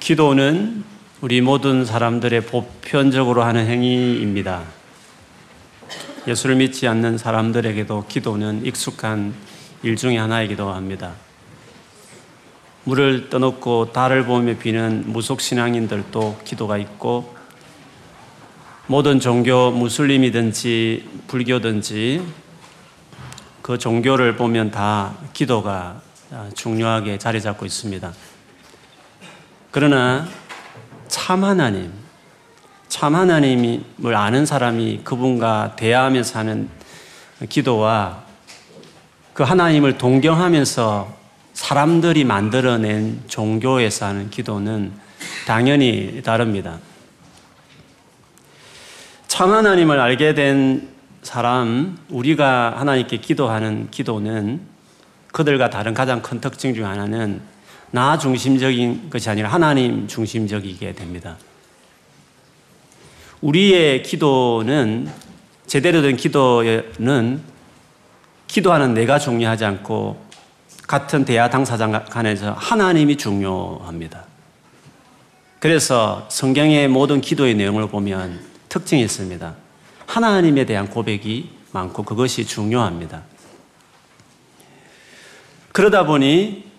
기도는 우리 모든 사람들의 보편적으로 하는 행위입니다. 예수를 믿지 않는 사람들에게도 기도는 익숙한 일 중의 하나이기도 합니다. 물을 떠놓고 달을 보며 비는 무속신앙인들도 기도가 있고 모든 종교 무슬림이든지 불교든지 그 종교를 보면 다 기도가 중요하게 자리 잡고 있습니다. 그러나 참 하나님, 참 하나님을 아는 사람이 그분과 대화하면서 하는 기도와 그 하나님을 동경하면서 사람들이 만들어낸 종교에서 하는 기도는 당연히 다릅니다. 참 하나님을 알게 된 사람, 우리가 하나님께 기도하는 기도는 그들과 다른 가장 큰 특징 중 하나는 나 중심적인 것이 아니라 하나님 중심적이게 됩니다. 우리의 기도는 제대로 된 기도는 기도하는 내가 중요하지 않고 같은 대화 당사자 간에서 하나님이 중요합니다. 그래서 성경의 모든 기도의 내용을 보면 특징이 있습니다. 하나님에 대한 고백이 많고 그것이 중요합니다. 그러다 보니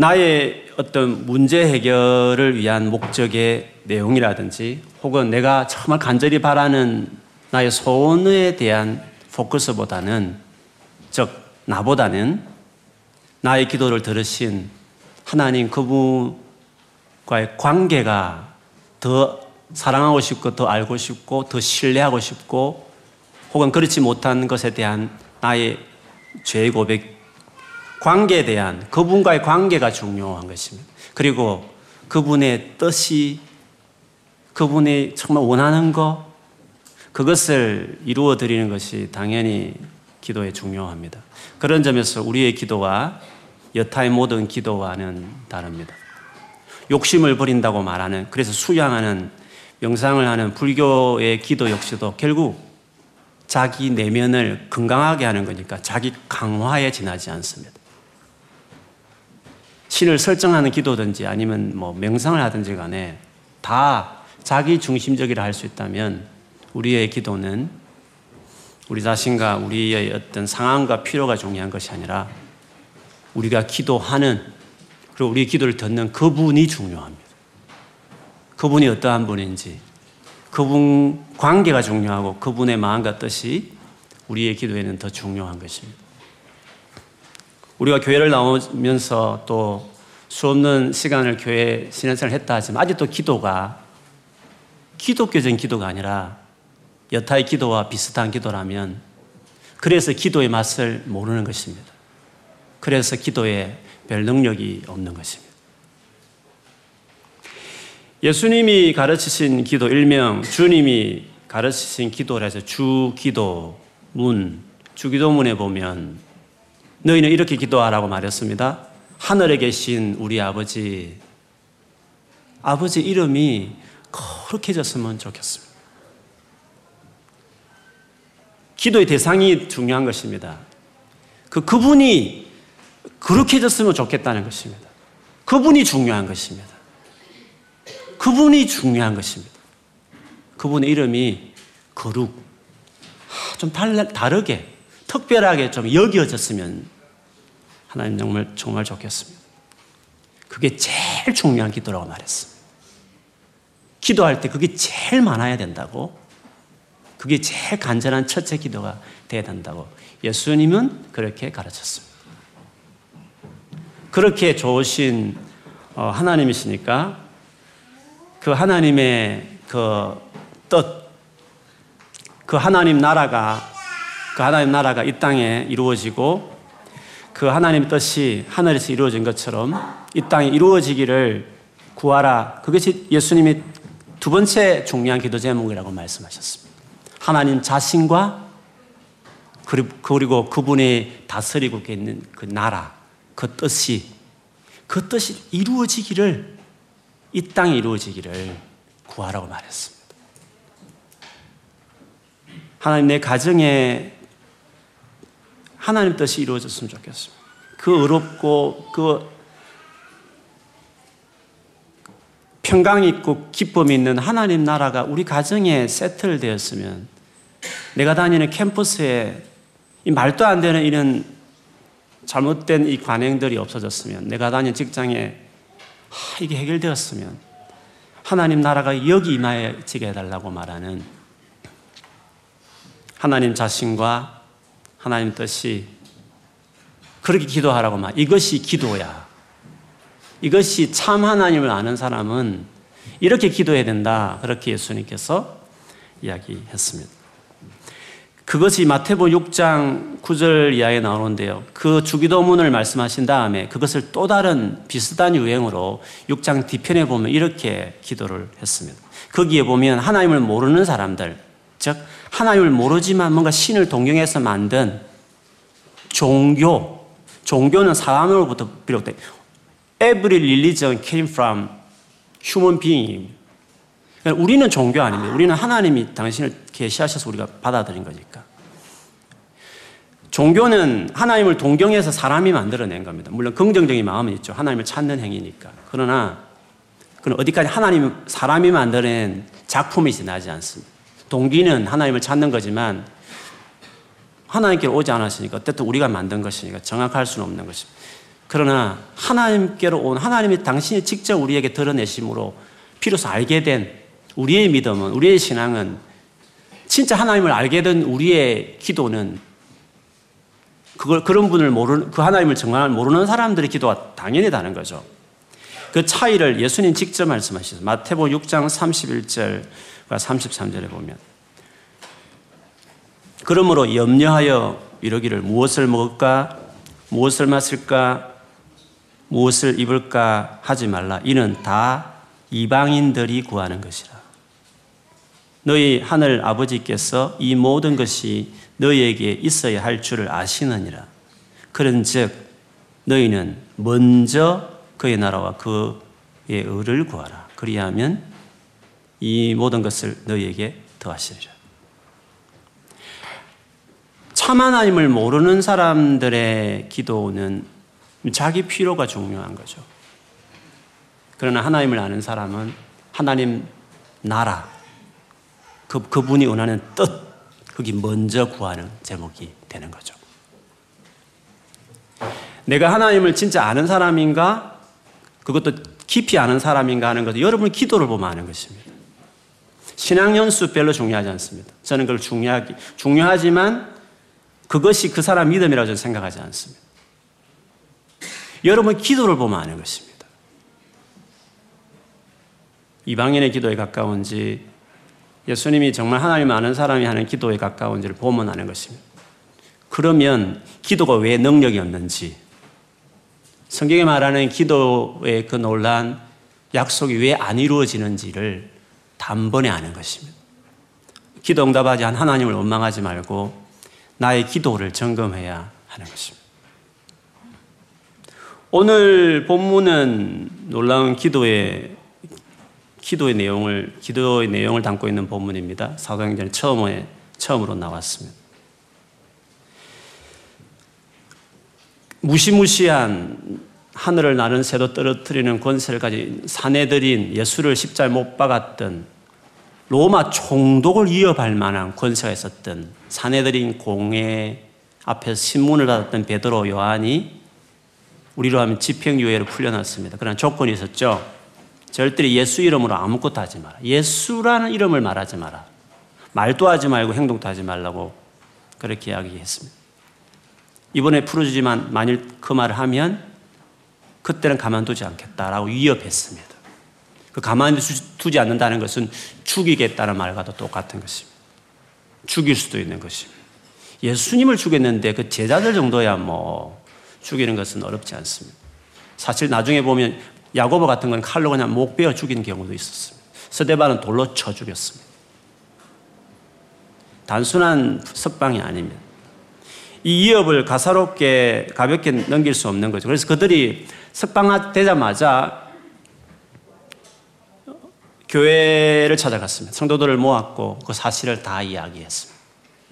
나의 어떤 문제 해결을 위한 목적의 내용이라든지 혹은 내가 정말 간절히 바라는 나의 소원에 대한 포커스보다는 즉 나보다는 나의 기도를 들으신 하나님 그분과의 관계가 더 사랑하고 싶고 더 알고 싶고 더 신뢰하고 싶고 혹은 그렇지 못한 것에 대한 나의 죄 고백 관계에 대한 그분과의 관계가 중요한 것입니다. 그리고 그분의 뜻이 그분이 정말 원하는 것 그것을 이루어 드리는 것이 당연히 기도에 중요합니다. 그런 점에서 우리의 기도와 여타의 모든 기도와는 다릅니다. 욕심을 버린다고 말하는 그래서 수양하는 명상을 하는 불교의 기도 역시도 결국 자기 내면을 건강하게 하는 거니까 자기 강화에 지나지 않습니다. 신을 설정하는 기도든지 아니면 뭐 명상을 하든지 간에 다 자기 중심적이라 할 수 있다면 우리의 기도는 우리 자신과 우리의 어떤 상황과 필요가 중요한 것이 아니라 우리가 기도하는 그리고 우리 기도를 듣는 그분이 중요합니다. 그분이 어떠한 분인지 그분 관계가 중요하고 그분의 마음과 뜻이 우리의 기도에는 더 중요한 것입니다. 우리가 교회를 나오면서 또 수없는 시간을 교회 신앙생활을 했다 하지만 아직도 기도가 기독교적인 기도가 아니라 여타의 기도와 비슷한 기도라면 그래서 기도의 맛을 모르는 것입니다. 그래서 기도에 별 능력이 없는 것입니다. 예수님이 가르치신 기도 일명 주님이 가르치신 기도라 해서 주기도문 주기도문에 보면 너희는 이렇게 기도하라고 말했습니다. 하늘에 계신 우리 아버지 아버지 이름이 거룩해졌으면 좋겠습니다. 기도의 대상이 중요한 것입니다. 그 그분이 거룩해졌으면 좋겠다는 것입니다. 그분이 중요한 것입니다. 그분이 중요한 것입니다. 그분의 이름이 거룩. 좀 다르게, 특별하게 좀 여겨졌으면 하나님 정말, 정말 좋겠습니다. 그게 제일 중요한 기도라고 말했습니다. 기도할 때 그게 제일 많아야 된다고 그게 제일 간절한 첫째 기도가 돼야 된다고 예수님은 그렇게 가르쳤습니다. 그렇게 좋으신 어, 하나님이시니까 그 하나님의 그 뜻, 그 하나님 나라가 그 하나님 나라가 이 땅에 이루어지고 그 하나님 뜻이 하늘에서 이루어진 것처럼 이 땅에 이루어지기를 구하라. 그것이 예수님이 두 번째 중요한 기도 제목이라고 말씀하셨습니다. 하나님 자신과 그리고 그분이 다스리고 있는 그 나라, 그 뜻이, 그 뜻이 이루어지기를, 이 땅에 이루어지기를 구하라고 말했습니다. 하나님 내 가정에 하나님 뜻이 이루어졌으면 좋겠습니다. 그 어렵고 그 평강 있고 기쁨 있는 하나님 나라가 우리 가정에 세틀되었으면 내가 다니는 캠퍼스에 이 말도 안 되는 이런 잘못된 이 관행들이 없어졌으면 내가 다니는 직장에 아, 이게 해결되었으면 하나님 나라가 여기 임하여지게 해달라고 말하는 하나님 자신과 하나님 뜻이 그렇게 기도하라고 말 이것이 기도야. 이것이 참 하나님을 아는 사람은 이렇게 기도해야 된다. 그렇게 예수님께서 이야기했습니다. 그것이 마태복 6장 9절 이하에 나오는데요. 그 주기도문을 말씀하신 다음에 그것을 또 다른 비슷한 유행으로 6장 뒤편에 보면 이렇게 기도를 했습니다. 거기에 보면 하나님을 모르는 사람들, 즉 하나님을 모르지만 뭔가 신을 동경해서 만든 종교, 종교는 사람으로부터 비롯돼. Every religion came from human being. 그러니까 우리는 종교 아닙니다. 우리는 하나님이 당신을 계시하셔서 우리가 받아들인 거니까. 종교는 하나님을 동경해서 사람이 만들어낸 겁니다. 물론 긍정적인 마음은 있죠. 하나님을 찾는 행위니까. 그러나 그건 어디까지 하나님 사람이 만들어낸 작품이 지나지 않습니다. 동기는 하나님을 찾는 거지만 하나님께로 오지 않았으니까 어쨌든 우리가 만든 것이니까 정확할 수는 없는 것입니다. 그러나 하나님께로 온 하나님이 당신이 직접 우리에게 드러내심으로 비로소 알게 된 우리의 믿음은 우리의 신앙은 진짜 하나님을 알게 된 우리의 기도는 그걸 그런 분을 모르는 그 하나님을 정말 모르는 사람들의 기도가 당연히 다른 거죠. 그 차이를 예수님 직접 말씀하시죠. 마태복 6장 31절과 33절에 보면 그러므로 염려하여 이러기를 무엇을 먹을까 무엇을 마실까 무엇을 입을까 하지 말라. 이는 다 이방인들이 구하는 것이라. 너희 하늘 아버지께서 이 모든 것이 너희에게 있어야 할 줄을 아시느니라. 그런즉 너희는 먼저 그의 나라와 그의 의를 구하라. 그리하면 이 모든 것을 너희에게 더하시리라. 참 하나님을 모르는 사람들의 기도는 자기 필요가 중요한 거죠. 그러나 하나님을 아는 사람은 하나님 나라, 그, 그분이 원하는 뜻, 거기 먼저 구하는 제목이 되는 거죠. 내가 하나님을 진짜 아는 사람인가? 그것도 깊이 아는 사람인가 하는 것도 여러분 기도를 보면 아는 것입니다. 신앙 연수 별로 중요하지 않습니다. 저는 그걸 중요하기, 중요하지만 그것이 그 사람 믿음이라고 저는 생각하지 않습니다. 여러분 기도를 보면 아는 것입니다. 이방인의 기도에 가까운지 예수님이 정말 하나님 아는 사람이 하는 기도에 가까운지를 보면 아는 것입니다. 그러면 기도가 왜 능력이 없는지 성경에 말하는 기도의 그 놀란 약속이 왜 안 이루어지는지를 단번에 아는 것입니다. 기도 응답하지 않은 하나님을 원망하지 말고 나의 기도를 점검해야 하는 것입니다. 오늘 본문은 놀라운 기도의 기도의 내용을 기도의 내용을 담고 있는 본문입니다. 사도행전 처음에 처음으로 나왔습니다. 무시무시한 하늘을 나는 새도 떨어뜨리는 권세를 가진 사내들인 예수를 십자에 못 박았던 로마 총독을 위협할 만한 권세가 있었던 사내들인 공회 앞에서 신문을 받았던 베드로 요한이 우리로 하면 집행유예를 풀려났습니다. 그런 조건이 있었죠. 절대 예수 이름으로 아무것도 하지 마라. 예수라는 이름을 말하지 마라. 말도 하지 말고 행동도 하지 말라고 그렇게 이야기했습니다. 이번에 풀어주지만 만일 그 말을 하면 그때는 가만두지 않겠다라고 위협했습니다. 그 가만히 두지 않는다는 것은 죽이겠다는 말과도 똑같은 것입니다. 죽일 수도 있는 것입니다. 예수님을 죽였는데 그 제자들 정도야 뭐 죽이는 것은 어렵지 않습니다. 사실 나중에 보면 야고보 같은 건 칼로 그냥 목 베어 죽인 경우도 있었습니다. 스데반은 돌로 쳐 죽였습니다. 단순한 석방이 아닙니다. 이 위협을 가사롭게 가볍게 넘길 수 없는 거죠. 그래서 그들이 석방되자마자 교회를 찾아갔습니다. 성도들을 모았고 그 사실을 다 이야기했습니다.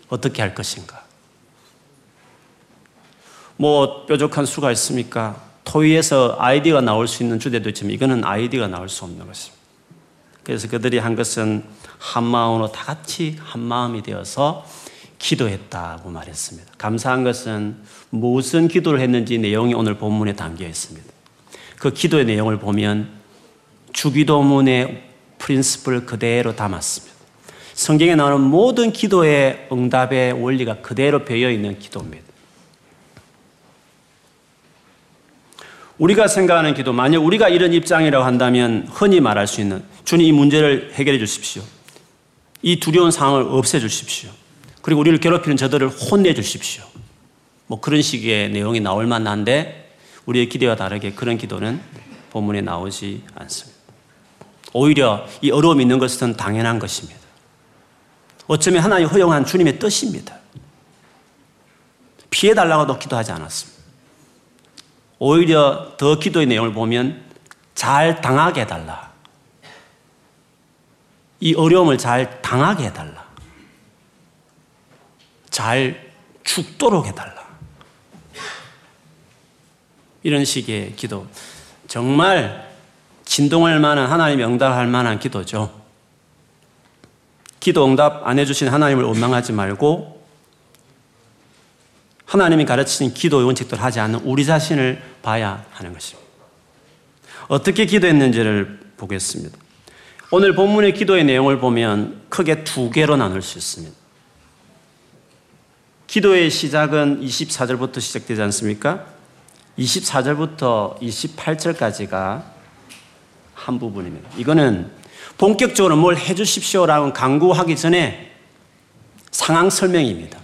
어떻게 할 것인가? 뭐 뾰족한 수가 있습니까? 토의에서 아이디가 나올 수 있는 주제도 있지만 이거는 아이디가 나올 수 없는 것입니다. 그래서 그들이 한 것은 한 마음으로 다 같이 한 마음이 되어서 기도했다고 말했습니다. 감사한 것은 무슨 기도를 했는지 내용이 오늘 본문에 담겨 있습니다. 그 기도의 내용을 보면 주기도문의 프린스플 그대로 담았습니다. 성경에 나오는 모든 기도의 응답의 원리가 그대로 배어 있는 기도입니다. 우리가 생각하는 기도, 만약 우리가 이런 입장이라고 한다면 흔히 말할 수 있는 주님 이 문제를 해결해 주십시오. 이 두려운 상황을 없애 주십시오. 그리고 우리를 괴롭히는 저들을 혼내 주십시오. 뭐 그런 식의 내용이 나올 만한데 우리의 기대와 다르게 그런 기도는 본문에 나오지 않습니다. 오히려 이 어려움이 있는 것은 당연한 것입니다. 어쩌면 하나님 허용한 주님의 뜻입니다. 피해달라고도 기도하지 않았습니다. 오히려 더 기도의 내용을 보면 잘 당하게 해달라. 이 어려움을 잘 당하게 해달라. 잘 죽도록 해달라. 이런 식의 기도. 정말 진동할 만한 하나님 응답할 만한 기도죠. 기도 응답 안 해주신 하나님을 원망하지 말고 하나님이 가르치신 기도 원칙대로 하지 않는 우리 자신을 봐야 하는 것입니다. 어떻게 기도했는지를 보겠습니다. 오늘 본문의 기도의 내용을 보면 크게 두 개로 나눌 수 있습니다. 기도의 시작은 24절부터 시작되지 않습니까? 24절부터 28절까지가 한 부분입니다. 이거는 본격적으로 뭘 해주십시오라고 강구하기 전에 상황 설명입니다.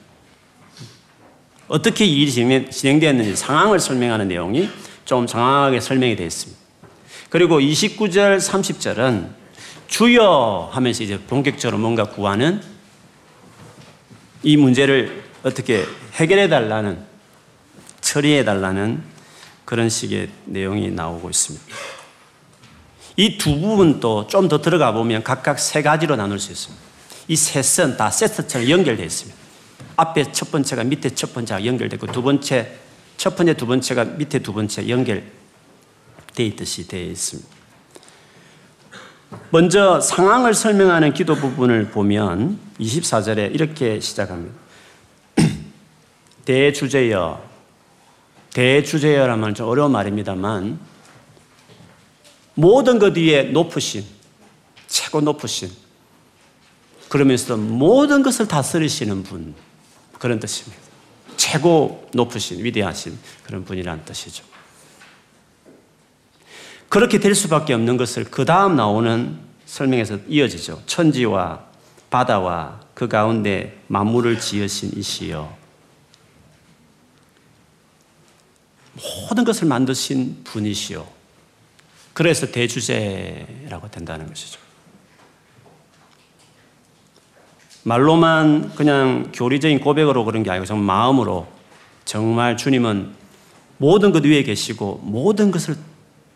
어떻게 일이 진행되었는지 상황을 설명하는 내용이 좀 장황하게 설명이 되어 있습니다. 그리고 29절, 30절은 주여 하면서 이제 본격적으로 뭔가 구하는 이 문제를 어떻게 해결해 달라는, 처리해 달라는 그런 식의 내용이 나오고 있습니다. 이 두 부분도 좀더 들어가 보면 각각 세 가지로 나눌 수 있습니다. 이 셋은 다 세트처럼 연결되어 있습니다. 앞에 첫 번째가 밑에 첫 번째가 연결되고 두 번째 첫 번째 두 번째가 밑에 두 번째 연결되어 있듯이 되어 있습니다. 먼저 상황을 설명하는 기도 부분을 보면 24절에 이렇게 시작합니다. 대주제여 대주제여라면 좀 어려운 말입니다만 모든 것 위에 높으신 최고 높으신 그러면서도 모든 것을 다스리시는 분 그런 뜻입니다. 최고 높으신, 위대하신 그런 분이라는 뜻이죠. 그렇게 될 수밖에 없는 것을 그 다음 나오는 설명에서 이어지죠. 천지와 바다와 그 가운데 만물을 지으신 이시여. 모든 것을 만드신 분이시여. 그래서 대주제라고 된다는 것이죠. 말로만 그냥 교리적인 고백으로 그런 게 아니고 정말 마음으로 정말 주님은 모든 것 위에 계시고 모든 것을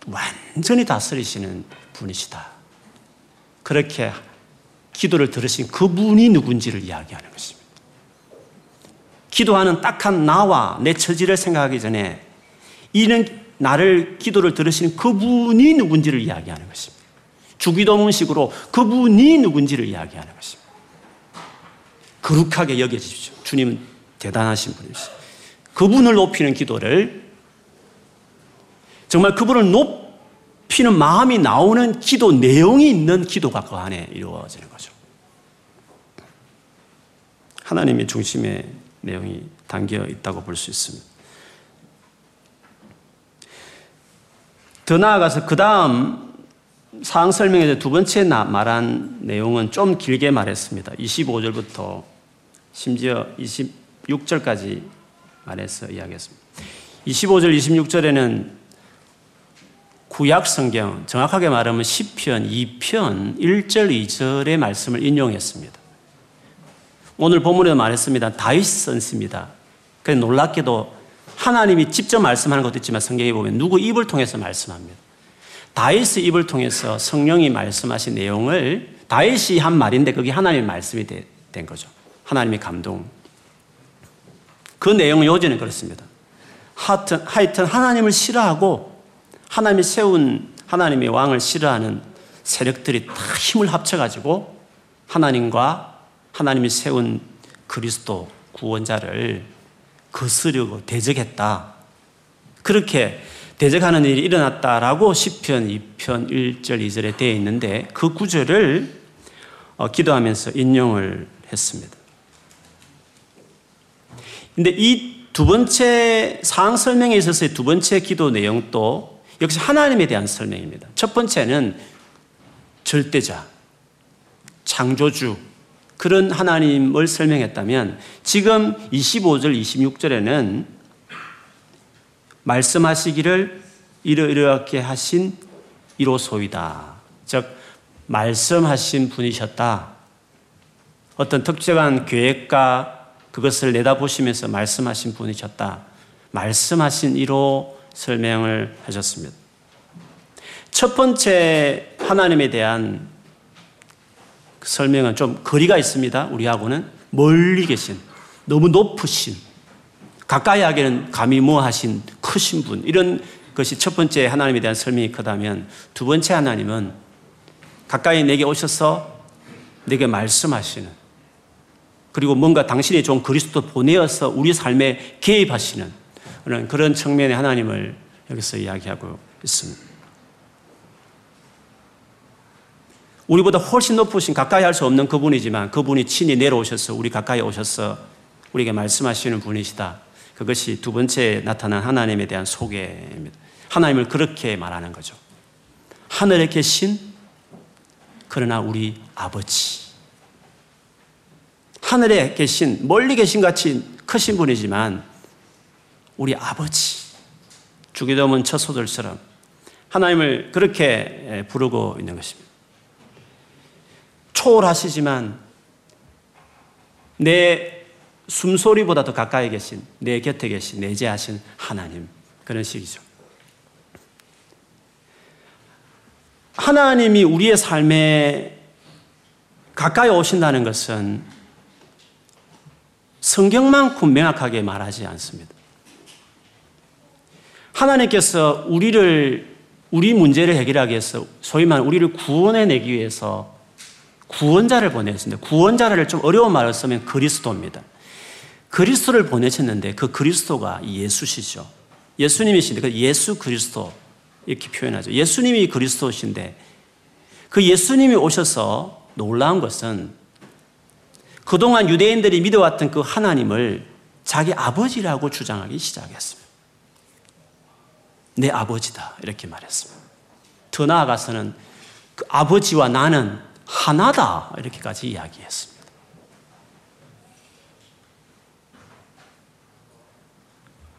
완전히 다스리시는 분이시다. 그렇게 기도를 들으신 그분이 누군지를 이야기하는 것입니다. 기도하는 딱한 나와 내 처지를 생각하기 전에 이는 나를 기도를 들으시는 그분이 누군지를 이야기하는 것입니다. 주기도문식으로 그분이 누군지를 이야기하는 것입니다. 거룩하게 여겨주십시오. 주님은 대단하신 분이시죠. 그분을 높이는 기도를 정말 그분을 높이는 마음이 나오는 기도 내용이 있는 기도가 그 안에 이루어지는 거죠. 하나님의 중심의 내용이 담겨 있다고 볼 수 있습니다. 더 나아가서 그 다음 상황 설명에서 두 번째 말한 내용은 좀 길게 말했습니다. 25절부터 심지어 26절까지 말해서 이야기했습니다. 25절, 26절에는 구약 성경, 정확하게 말하면 10편, 2편, 1절, 2절의 말씀을 인용했습니다. 오늘 본문에도 말했습니다. 다윗 선스입니다. 그 놀랍게도 하나님이 직접 말씀하는 것도 있지만 성경에 보면 누구 입을 통해서 말씀합니다. 다윗의 입을 통해서 성령이 말씀하신 내용을 다윗이 한 말인데 그게 하나님의 말씀이 된 거죠. 하나님의 감동. 그 내용은 요지는 그렇습니다. 하여튼, 하여튼 하나님을 싫어하고 하나님이 세운 하나님의 왕을 싫어하는 세력들이 다 힘을 합쳐가지고 하나님과 하나님이 세운 그리스도 구원자를 거스르고 대적했다. 그렇게 대적하는 일이 일어났다라고 10편 2편 1절 2절에 되어 있는데 그 구절을 어, 기도하면서 인용을 했습니다. 근데 이 두 번째 상황 설명에 있어서의 두 번째 기도 내용도 역시 하나님에 대한 설명입니다. 첫 번째는 절대자, 창조주, 그런 하나님을 설명했다면 지금 25절, 26절에는 말씀하시기를 이러이렇게 하신 이로소이다. 즉, 말씀하신 분이셨다. 어떤 특정한 계획과 그것을 내다보시면서 말씀하신 분이셨다. 말씀하신 이로 설명을 하셨습니다. 첫 번째 하나님에 대한 설명은 좀 거리가 있습니다. 우리하고는 멀리 계신, 너무 높으신, 가까이 하기에는 감히 뭐하신 크신 분. 이런 것이 첫 번째 하나님에 대한 설명이 크다면 두 번째 하나님은 가까이 내게 오셔서 내게 말씀하시는 그리고 뭔가 당신이 좀 그리스도 보내어서 우리 삶에 개입하시는 그런 측면의 하나님을 여기서 이야기하고 있습니다. 우리보다 훨씬 높으신 가까이 할 수 없는 그분이지만 그분이 친히 내려오셔서 우리 가까이 오셔서 우리에게 말씀하시는 분이시다. 그것이 두 번째 나타난 하나님에 대한 소개입니다. 하나님을 그렇게 말하는 거죠. 하늘에 계신 그러나 우리 아버지. 하늘에 계신 멀리 계신 같이 크신 분이지만 우리 아버지. 주기도문 첫 소절처럼 하나님을 그렇게 부르고 있는 것입니다. 초월하시지만 내 숨소리보다 더 가까이 계신, 내 곁에 계신, 내재하신 하나님. 그런 식이죠. 하나님이 우리의 삶에 가까이 오신다는 것은 성경만큼 명확하게 말하지 않습니다. 하나님께서 우리를, 우리 문제를 해결하기 위해서 소위 말하는 우리를 구원해내기 위해서 구원자를 보내셨는데 구원자를 좀 어려운 말을 쓰면 그리스도입니다. 그리스도를 보내셨는데 그 그리스도가 예수시죠. 예수님이신데 그 예수 그리스도 이렇게 표현하죠. 예수님이 그리스도신데 그 예수님이 오셔서 놀라운 것은 그동안 유대인들이 믿어왔던 그 하나님을 자기 아버지라고 주장하기 시작했습니다. 내 아버지다. 이렇게 말했습니다. 더 나아가서는 그 아버지와 나는 하나다. 이렇게까지 이야기했습니다.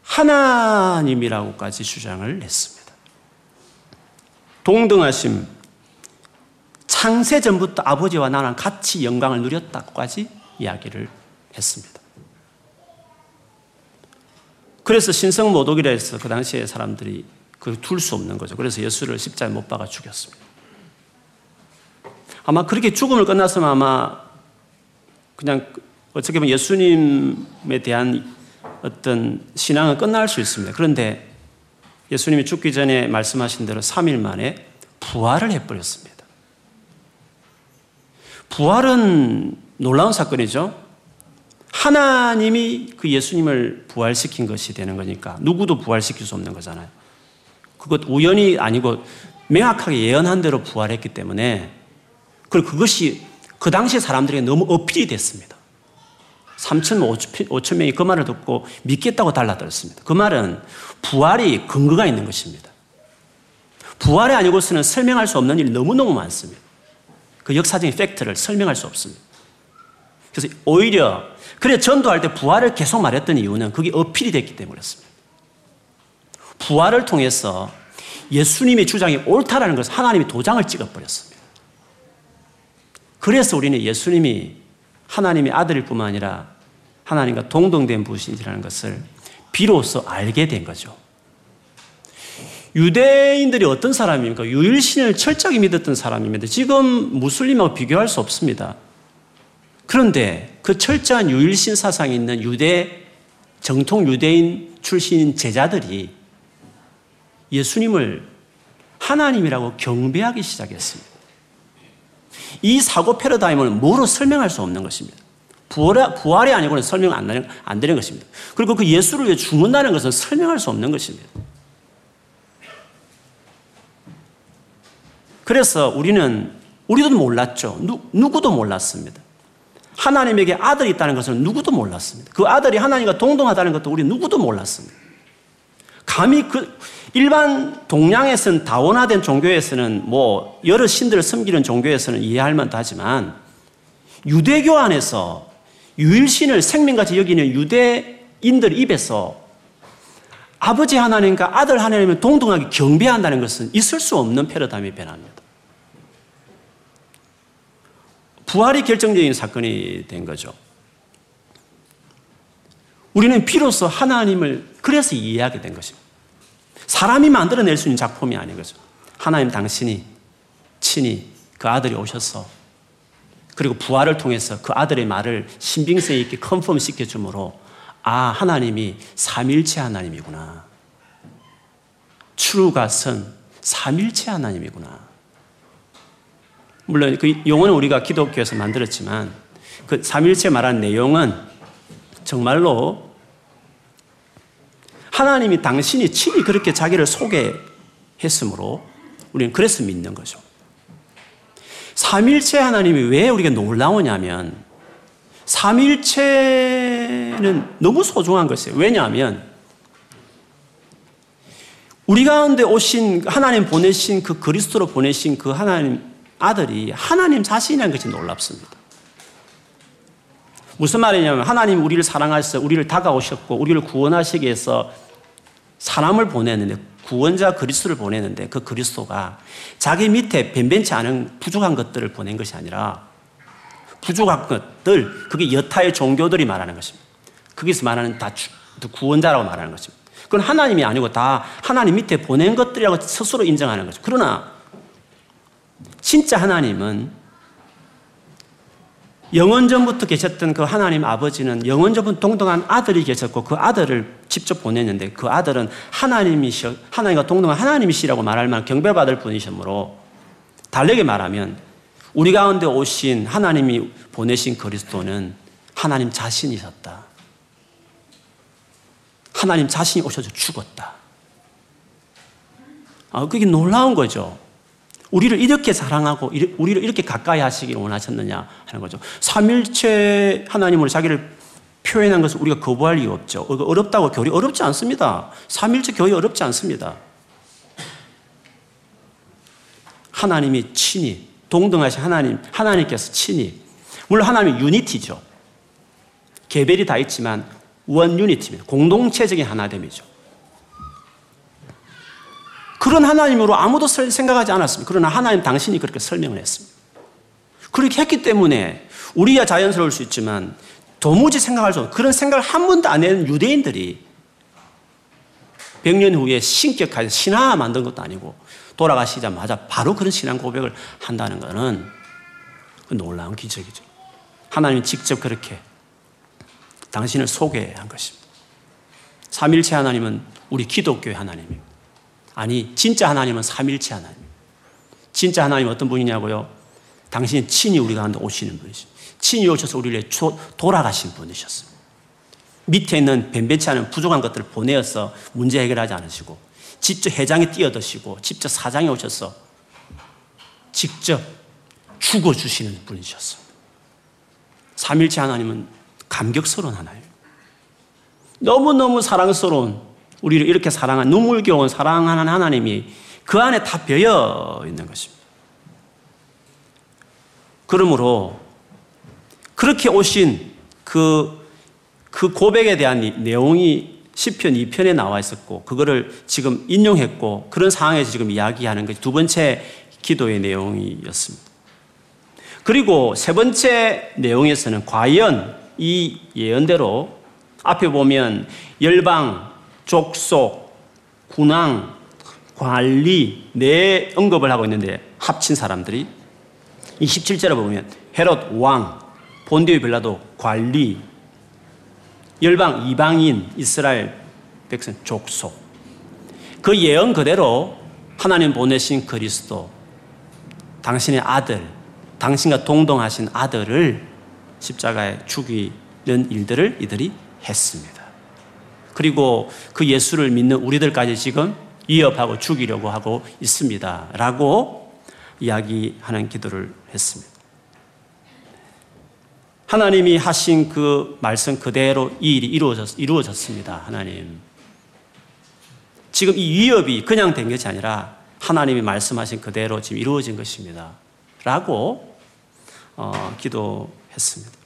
하나님이라고까지 주장을 했습니다. 동등하심, 창세 전부터 아버지와 나랑 같이 영광을 누렸다고까지 이야기를 했습니다. 그래서 신성 모독이라 해서 그 당시에 사람들이 그둘 수 없는 거죠. 그래서 예수를 십자에 못 박아 죽였습니다. 아마 그렇게 죽음을 끝났으면 아마 그냥 어떻게 보면 예수님에 대한 어떤 신앙은 끝날 수 있습니다. 그런데 예수님이 죽기 전에 말씀하신 대로 3일 만에 부활을 해버렸습니다. 부활은 놀라운 사건이죠. 하나님이 그 예수님을 부활시킨 것이 되는 거니까 누구도 부활시킬 수 없는 거잖아요. 그것 우연이 아니고 명확하게 예언한 대로 부활했기 때문에 그리고 그것이 그 당시 사람들에게 너무 어필이 됐습니다. 3천, 5천 명이 그 말을 듣고 믿겠다고 달라들었습니다. 그 말은 부활이 근거가 있는 것입니다. 부활이 아니고서는 설명할 수 없는 일이 너무너무 많습니다. 그 역사적인 팩트를 설명할 수 없습니다. 그래서 오히려, 그래 전도할 때 부활을 계속 말했던 이유는 그게 어필이 됐기 때문에 그렇습니다. 부활을 통해서 예수님의 주장이 옳다라는 것을 하나님이 도장을 찍어버렸습니다. 그래서 우리는 예수님이 하나님의 아들일 뿐만 아니라 하나님과 동등된 분이라는 것을 비로소 알게 된 거죠. 유대인들이 어떤 사람입니까? 유일신을 철저히 믿었던 사람입니다. 지금 무슬림하고 비교할 수 없습니다. 그런데 그 철저한 유일신 사상이 있는 유대, 정통 유대인 출신 제자들이 예수님을 하나님이라고 경배하기 시작했습니다. 이 사고 패러다임을 뭐로 설명할 수 없는 것입니다. 부활, 부활이 아니고는 설명 안 되는, 안 되는 것입니다. 그리고 그 예수를 위해 죽는다는 것은 설명할 수 없는 것입니다. 그래서 우리는, 우리도 몰랐죠. 누, 누구도 몰랐습니다. 하나님에게 아들이 있다는 것을 누구도 몰랐습니다. 그 아들이 하나님과 동등하다는 것도 우리 누구도 몰랐습니다. 감히 그 일반 동양에서는 다원화된 종교에서는 뭐 여러 신들을 섬기는 종교에서는 이해할 만도 하지만 유대교 안에서 유일신을 생명같이 여기는 유대인들 입에서 아버지 하나님과 아들 하나님을 동등하게 경배한다는 것은 있을 수 없는 패러다임이 변합니다. 부활이 결정적인 사건이 된 거죠. 우리는 비로소 하나님을 그래서 이해하게 된 것입니다. 사람이 만들어낼 수 있는 작품이 아닌 거죠. 하나님 당신이 친히 그 아들이 오셔서 그리고 부활을 통해서 그 아들의 말을 신빙성 있게 컨펌 시켜주므로 아, 하나님이 삼일체 하나님이구나. 추루가 선 삼일체 하나님이구나. 물론 그 용어는 우리가 기독교에서 만들었지만 그 삼일체 말한 내용은 정말로 하나님이 당신이 친히 그렇게 자기를 소개했으므로 우리는 그래서 믿는 거죠. 삼일체 하나님이 왜 우리가 놀라우냐면 삼일체는 너무 소중한 것이에요. 왜냐하면 우리 가운데 오신 하나님 보내신 그 그리스도로 보내신 그 하나님 아들이 하나님 자신이라는 것이 놀랍습니다. 무슨 말이냐면 하나님 우리를 사랑하셔서 우리를 다가오셨고 우리를 구원하시기 위해서 사람을 보냈는데 구원자 그리스도를 보냈는데 그 그리스도가 자기 밑에 변변치 않은 부족한 것들을 보낸 것이 아니라 부족한 것들 그게 여타의 종교들이 말하는 것입니다. 거기서 말하는 다 구원자라고 말하는 것입니다. 그건 하나님이 아니고 다 하나님 밑에 보낸 것들이라고 스스로 인정하는 거죠. 그러나 진짜 하나님은 영원전부터 계셨던 그 하나님 아버지는 영원전부터 동등한 아들이 계셨고 그 아들을 직접 보냈는데 그 아들은 하나님이셔, 하나님과 동등한 하나님이시라고 말할 만한 경배받을 분이시므로 달리게 말하면 우리 가운데 오신 하나님이 보내신 그리스도는 하나님 자신이셨다. 하나님 자신이 오셔서 죽었다. 아, 그게 놀라운 거죠. 우리를 이렇게 사랑하고 우리를 이렇게 가까이 하시기를 원하셨느냐 하는 거죠. 삼일체 하나님으로 자기를 표현한 것을 우리가 거부할 이유 없죠. 어렵다고 교리 어렵지 않습니다. 삼일체 교회 어렵지 않습니다. 하나님이 친히 동등하신 하나님 하나님께서 친히 물론 하나님이 유니티죠. 개별이 다 있지만 원 유니티입니다. 공동체적인 하나됨이죠. 그런 하나님으로 아무도 생각하지 않았습니다. 그러나 하나님 당신이 그렇게 설명을 했습니다. 그렇게 했기 때문에 우리야 자연스러울 수 있지만 도무지 생각할 수 없는 그런 생각을 한 번도 안 하는 유대인들이 100년 후에 신격하게 신화 만든 것도 아니고 돌아가시자마자 바로 그런 신앙 고백을 한다는 것은 놀라운 기적이죠. 하나님이 직접 그렇게 당신을 소개한 것입니다. 삼일체 하나님은 우리 기독교의 하나님입니다. 아니, 진짜 하나님은 삼일체 하나님. 진짜 하나님 어떤 분이냐고요? 당신이 친히 우리 가운데 오시는 분이죠. 친히 오셔서 우리를 돌아가신 분이셨습니다. 밑에 있는 변변치 않은 부족한 것들을 보내어서 문제 해결하지 않으시고, 직접 해장에 뛰어드시고, 직접 사장에 오셔서 직접 죽어주시는 분이셨습니다. 삼일체 하나님은 감격스러운 하나님. 너무너무 사랑스러운 우리를 이렇게 사랑한 눈물겨운 사랑하는 하나님이 그 안에 다 배어 있는 것입니다. 그러므로 그렇게 오신 그, 그 고백에 대한 내용이 10편 2편에 나와 있었고, 그거를 지금 인용했고, 그런 상황에서 지금 이야기하는 것이 두 번째 기도의 내용이었습니다. 그리고 세 번째 내용에서는 과연 이 예언대로 앞에 보면 열방, 족속, 군왕, 관리 네 언급을 하고 있는데 합친 사람들이 27절에 보면 헤롯 왕, 본디오 빌라도 관리, 열방 이방인 이스라엘 백성 족속 그 예언 그대로 하나님 보내신 그리스도 당신의 아들 당신과 동동하신 아들을 십자가에 죽이는 일들을 이들이 했습니다. 그리고 그 예수를 믿는 우리들까지 지금 위협하고 죽이려고 하고 있습니다. 라고 이야기하는 기도를 했습니다. 하나님이 하신 그 말씀 그대로 이 일이 이루어졌, 이루어졌습니다. 하나님. 지금 이 위협이 그냥 된 것이 아니라 하나님이 말씀하신 그대로 지금 이루어진 것입니다. 라고 어, 기도했습니다.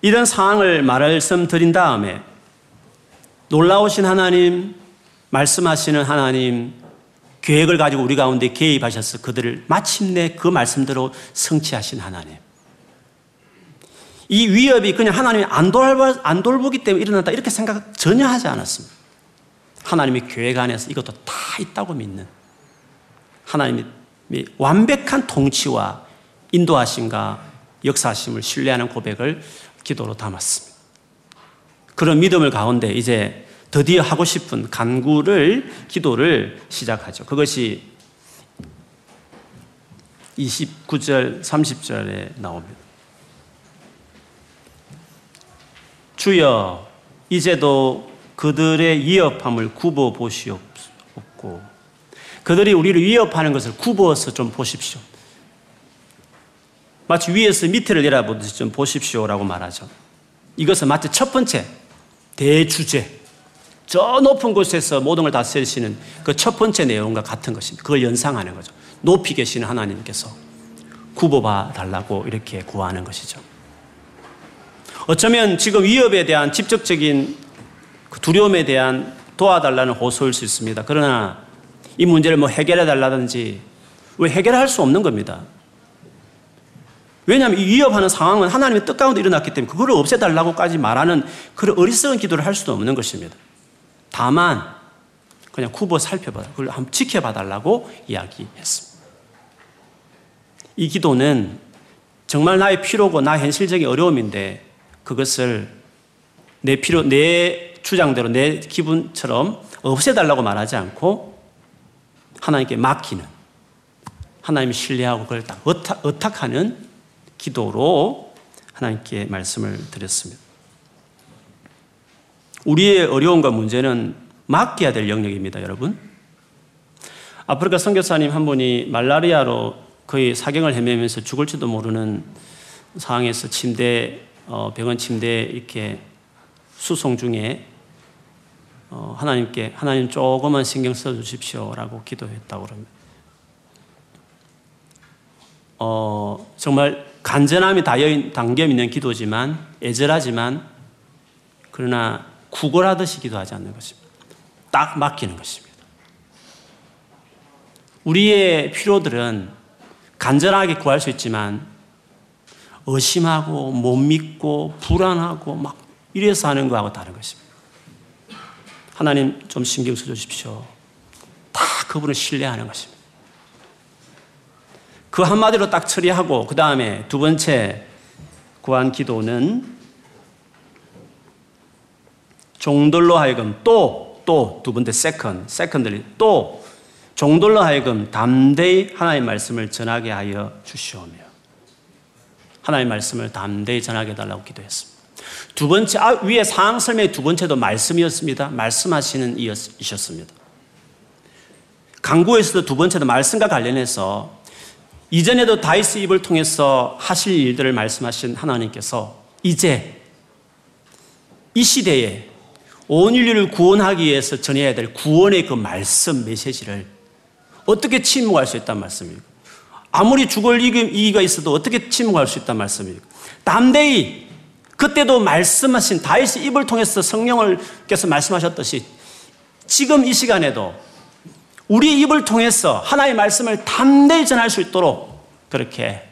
이런 상황을 말씀드린 다음에 놀라우신 하나님, 말씀하시는 하나님, 계획을 가지고 우리 가운데 개입하셔서 그들을 마침내 그 말씀대로 성취하신 하나님. 이 위협이 그냥 하나님이 안, 돌보, 안 돌보기 때문에 일어났다 이렇게 생각 전혀 하지 않았습니다. 하나님의 계획 안에서 이것도 다 있다고 믿는 하나님의 완벽한 통치와 인도하심과 역사하심을 신뢰하는 고백을 기도로 담았습니다. 그런 믿음을 가운데 이제 드디어 하고 싶은 간구를 기도를 시작하죠. 그것이 29절, 30절에 나옵니다. 주여, 이제도 그들의 위협함을 굽어 보시옵고, 그들이 우리를 위협하는 것을 굽어서 좀 보십시오. 마치 위에서 밑을 내려보듯이 좀 보십시오라고 말하죠. 이것은 마치 첫 번째 대주제, 저 높은 곳에서 모든 걸 다스리시는 그 첫 번째 내용과 같은 것입니다. 그걸 연상하는 거죠. 높이 계시는 하나님께서 굽어봐 달라고 이렇게 구하는 것이죠. 어쩌면 지금 위협에 대한 직접적인 그 두려움에 대한 도와달라는 호소일 수 있습니다. 그러나 이 문제를 뭐 해결해 달라든지 왜 해결할 수 없는 겁니다. 왜냐하면 이 위협하는 상황은 하나님의 뜻 가운데 일어났기 때문에 그걸 없애달라고까지 말하는 그런 어리석은 기도를 할 수도 없는 것입니다. 다만 그냥 굽어 살펴봐 그걸 한번 지켜봐 달라고 이야기했습니다. 이 기도는 정말 나의 필요고 나의 현실적인 어려움인데 그것을 내 필요, 내 주장대로 내 기분처럼 없애달라고 말하지 않고 하나님께 맡기는 하나님 신뢰하고 그걸 딱 의탁, 하는 기도로 하나님께 말씀을 드렸습니다. 우리의 어려움과 문제는 맡겨야 될 영역입니다, 여러분. 아프리카 선교사님 한 분이 말라리아로 거의 사경을 헤매면서 죽을지도 모르는 상황에서 침대, 어, 병원 침대에 이렇게 수송 중에 어, 하나님께 하나님 조금만 신경 써 주십시오라고 기도했다고 그럽니다. 어, 정말 간절함이 담겨 있는 기도지만 애절하지만 그러나 구걸하듯이 기도하지 않는 것입니다. 딱 맡기는 것입니다. 우리의 필요들은 간절하게 구할 수 있지만 의심하고 못 믿고 불안하고 막 이래서 하는 거하고 다른 것입니다. 하나님 좀 신경 써 주십시오. 다 그분을 신뢰하는 것입니다. 그 한마디로 딱 처리하고 그 다음에 두 번째 구한 기도는 종들로 하여금 또, 또, 두 번째 second, second들이 또 종들로 하여금 담대히 하나님의 말씀을 전하게 하여 주시오며 하나님의 말씀을 담대히 전하게 해달라고 기도했습니다. 두 번째, 아, 위에 상황 설명의 두 번째도 말씀이었습니다. 말씀하시는 이셨습니다. 강구에서도 두 번째도 말씀과 관련해서 이전에도 다이스 입을 통해서 하실 일들을 말씀하신 하나님께서 이제 이 시대에 온 인류를 구원하기 위해서 전해야 될 구원의 그 말씀 메시지를 어떻게 침묵할 수 있단 말씀입니까? 아무리 죽을 이기가 있어도 어떻게 침묵할 수 있단 말씀입니까? 담대히 그때도 말씀하신 다윗의 입을 통해서 성령을께서 말씀하셨듯이 지금 이 시간에도 우리 입을 통해서 하나의 말씀을 담대히 전할 수 있도록 그렇게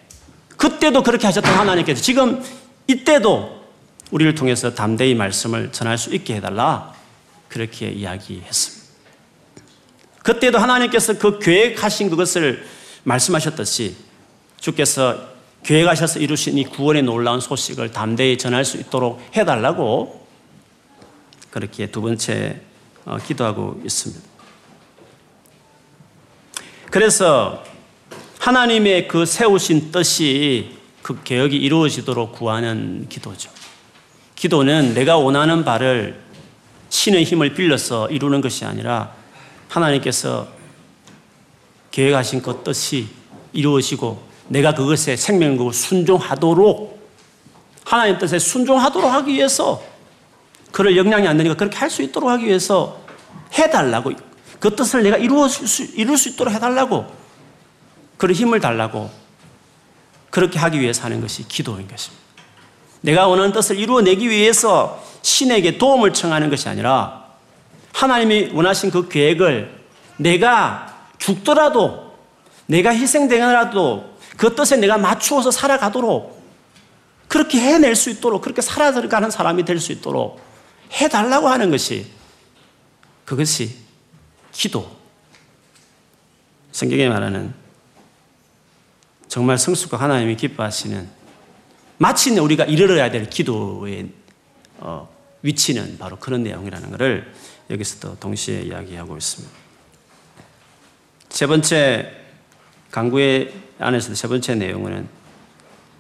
그때도 그렇게 하셨던 하나님께서 지금 이때도 우리를 통해서 담대히 말씀을 전할 수 있게 해달라. 그렇게 이야기했습니다. 그때도 하나님께서 그 계획하신 그것을 말씀하셨듯이 주께서 계획하셔서 이루신 이 구원의 놀라운 소식을 담대히 전할 수 있도록 해달라고 그렇게 두 번째 어, 기도하고 있습니다. 그래서 하나님의 그 세우신 뜻이 그 개혁이 이루어지도록 구하는 기도죠. 기도는 내가 원하는 바를 신의 힘을 빌려서 이루는 것이 아니라 하나님께서 계획하신 그 뜻이 이루어지고 내가 그것에 생명력을 순종하도록 하나님 뜻에 순종하도록 하기 위해서 그를 영향이 안 되니까 그렇게 할 수 있도록 하기 위해서 해달라고 그 뜻을 내가 이루어 수, 이룰 수 있도록 해달라고 그런 힘을 달라고 그렇게 하기 위해서 하는 것이 기도인 것입니다. 내가 원하는 뜻을 이루어내기 위해서 신에게 도움을 청하는 것이 아니라 하나님이 원하신 그 계획을 내가 죽더라도 내가 희생되더라도 그 뜻에 내가 맞추어서 살아가도록 그렇게 해낼 수 있도록 그렇게 살아가는 사람이 될 수 있도록 해달라고 하는 것이 그것이 기도. 성경에 말하는 정말 성숙과 하나님이 기뻐하시는 마침내 우리가 이르러야 될 기도의 어, 위치는 바로 그런 내용이라는 것을 여기서도 동시에 이야기하고 있습니다. 세 번째 강구의 안에서도 세 번째 내용은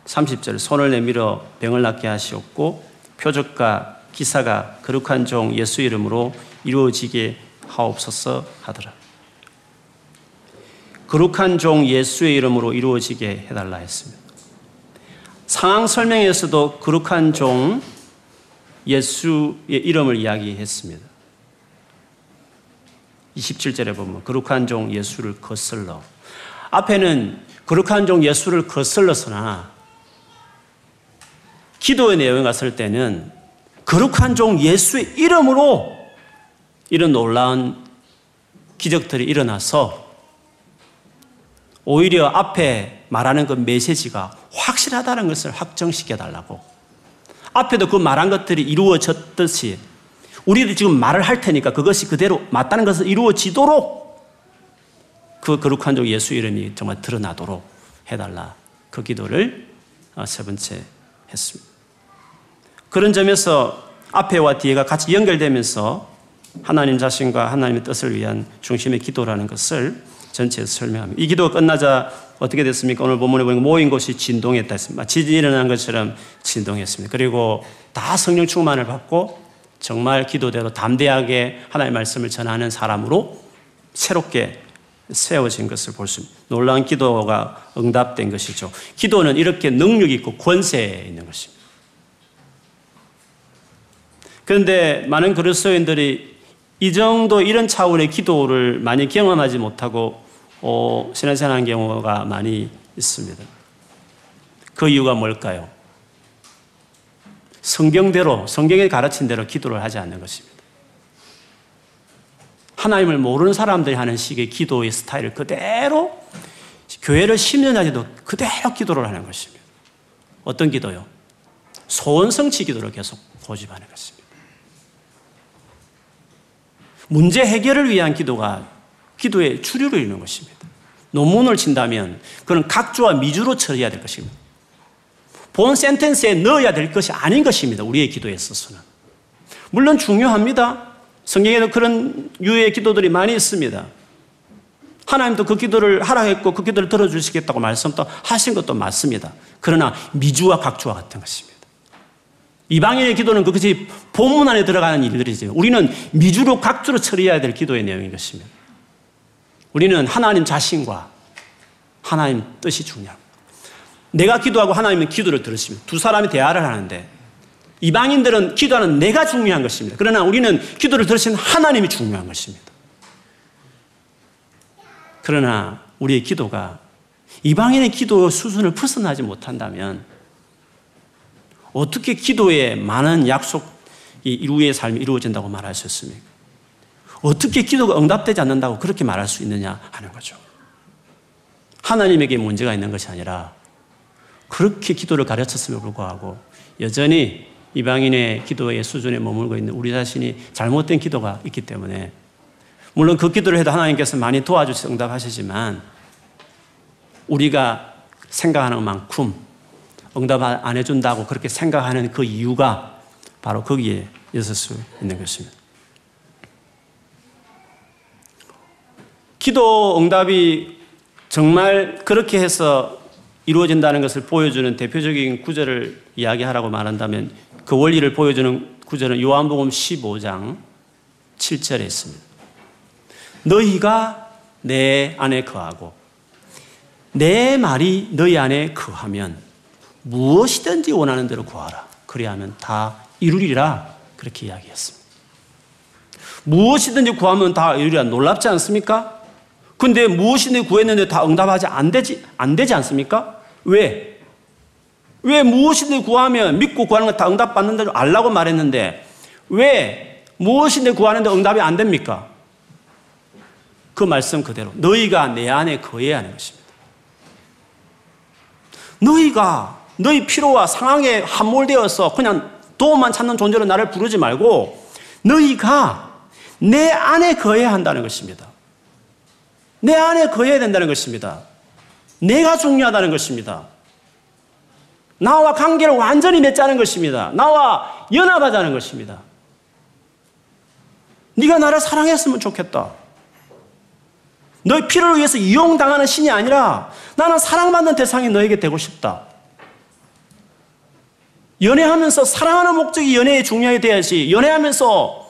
30절 손을 내밀어 병을 낫게 하시었고 표적과 기사가 거룩한 종 예수 이름으로 이루어지게 하옵소서 하더라. 거룩한 종 예수의 이름으로 이루어지게 해달라 했습니다. 상황 설명에서도 거룩한 종 예수의 이름을 이야기했습니다. 27절에 보면 거룩한 종 예수를 거슬러 앞에는 거룩한 종 예수를 거슬러서나 기도의 내용에 갔을 때는 거룩한 종 예수의 이름으로 이런 놀라운 기적들이 일어나서 오히려 앞에 말하는 그 메시지가 확실하다는 것을 확정시켜 달라고. 앞에도 그 말한 것들이 이루어졌듯이 우리도 지금 말을 할 테니까 그것이 그대로 맞다는 것을 이루어지도록 그 거룩한 종 예수 이름이 정말 드러나도록 해달라. 그 기도를 어, 세 번째 했습니다. 그런 점에서 앞에와 뒤에가 같이 연결되면서 하나님 자신과 하나님의 뜻을 위한 중심의 기도라는 것을 전체에서 설명합니다. 이 기도가 끝나자 어떻게 됐습니까? 오늘 본문에 보니까 모인 곳이 진동했다 했습니다. 지진이 일어난 것처럼 진동했습니다. 그리고 다 성령 충만을 받고 정말 기도대로 담대하게 하나님의 말씀을 전하는 사람으로 새롭게 세워진 것을 볼 수 있습니다. 놀라운 기도가 응답된 것이죠. 기도는 이렇게 능력 있고 권세 있는 것입니다. 그런데 많은 그리스도인들이 이 정도 이런 차원의 기도를 많이 경험하지 못하고 어, 신앙생활하는 경우가 많이 있습니다. 그 이유가 뭘까요? 성경대로, 성경에 가르친 대로 기도를 하지 않는 것입니다. 하나님을 모르는 사람들이 하는 식의 기도의 스타일을 그대로 교회를 10년 하지도 그대로 기도를 하는 것입니다. 어떤 기도요? 소원성취 기도를 계속 고집하는 것입니다. 문제 해결을 위한 기도가 기도의 주류를 이루는 것입니다. 논문을 친다면 그는 각주와 미주로 처리해야 될 것입니다. 본 센텐스에 넣어야 될 것이 아닌 것입니다. 우리의 기도에 있어서는. 물론 중요합니다. 성경에도 그런 유의 기도들이 많이 있습니다. 하나님도 그 기도를 하라 했고 그 기도를 들어주시겠다고 말씀도 하신 것도 맞습니다. 그러나 미주와 각주와 같은 것입니다. 이방인의 기도는 그것이 본문 안에 들어가는 일들이죠. 우리는 미주로 각주로 처리해야 될 기도의 내용인 것입니다. 우리는 하나님 자신과 하나님 뜻이 중요합니다. 내가 기도하고 하나님은 기도를 들으십니다. 두 사람이 대화를 하는데 이방인들은 기도하는 내가 중요한 것입니다. 그러나 우리는 기도를 들으신 하나님이 중요한 것입니다. 그러나 우리의 기도가 이방인의 기도 수준을 벗어나지 못한다면 어떻게 기도에 많은 약속이 이루의 삶이 이루어진다고 말할 수 있습니까? 어떻게 기도가 응답되지 않는다고 그렇게 말할 수 있느냐 하는 거죠. 하나님에게 문제가 있는 것이 아니라 그렇게 기도를 가르쳤음에 불구하고 여전히 이방인의 기도의 수준에 머물고 있는 우리 자신이 잘못된 기도가 있기 때문에 물론 그 기도를 해도 하나님께서 많이 도와주셔서 응답하시지만 우리가 생각하는 만큼 응답 안 해준다고 그렇게 생각하는 그 이유가 바로 거기에 있을 수 있는 것입니다. 기도 응답이 정말 그렇게 해서 이루어진다는 것을 보여주는 대표적인 구절을 이야기하라고 말한다면 그 원리를 보여주는 구절은 요한복음 15장 7절에 있습니다. 너희가 내 안에 거하고 내 말이 너희 안에 거하면 무엇이든지 원하는 대로 구하라. 그리하면 다 이루리라. 그렇게 이야기했습니다. 무엇이든지 구하면 다 이루리라. 놀랍지 않습니까? 근데 무엇이든지 구했는데 다 응답하지 안 되지, 안 되지 않습니까? 왜? 왜 무엇이든지 구하면 믿고 구하는 거 다 응답받는다 줄 알라고 말했는데 왜 무엇인데 구하는데 응답이 안 됩니까? 그 말씀 그대로 너희가 내 안에 거해야 하는 것입니다. 너희가 너희 필요와 상황에 함몰되어서 그냥 도움만 찾는 존재로 나를 부르지 말고 너희가 내 안에 거해야 한다는 것입니다. 내 안에 거해야 된다는 것입니다. 내가 중요하다는 것입니다. 나와 관계를 완전히 맺자는 것입니다. 나와 연합하자는 것입니다. 네가 나를 사랑했으면 좋겠다. 너의 필요를 위해서 이용당하는 신이 아니라 나는 사랑받는 대상이 너에게 되고 싶다. 연애하면서 사랑하는 목적이 연애에 중요하게 돼야지. 연애하면서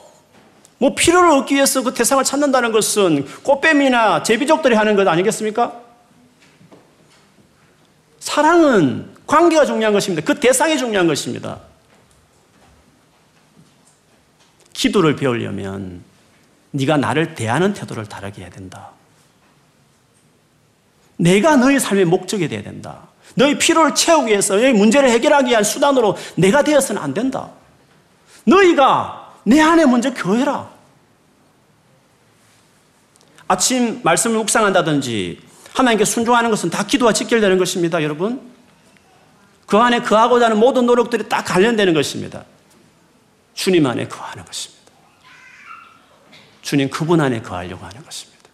뭐 필요를 얻기 위해서 그 대상을 찾는다는 것은 꽃뱀이나 제비족들이 하는 것 아니겠습니까? 사랑은 관계가 중요한 것입니다. 그 대상이 중요한 것입니다. 기도를 배우려면 네가 나를 대하는 태도를 다르게 해야 된다. 내가 너의 삶의 목적이 되어야 된다. 너의 필요를 채우기 위해서 너의 문제를 해결하기 위한 수단으로 내가 되어서는 안 된다. 너희가 내 안에 먼저 교회라. 아침 말씀을 묵상한다든지 하나님께 순종하는 것은 다 기도와 직결되는 것입니다, 여러분. 그 안에 거하고자 하는 모든 노력들이 딱 관련되는 것입니다. 주님 안에 거하는 것입니다. 주님 그분 안에 거하려고 하는 것입니다.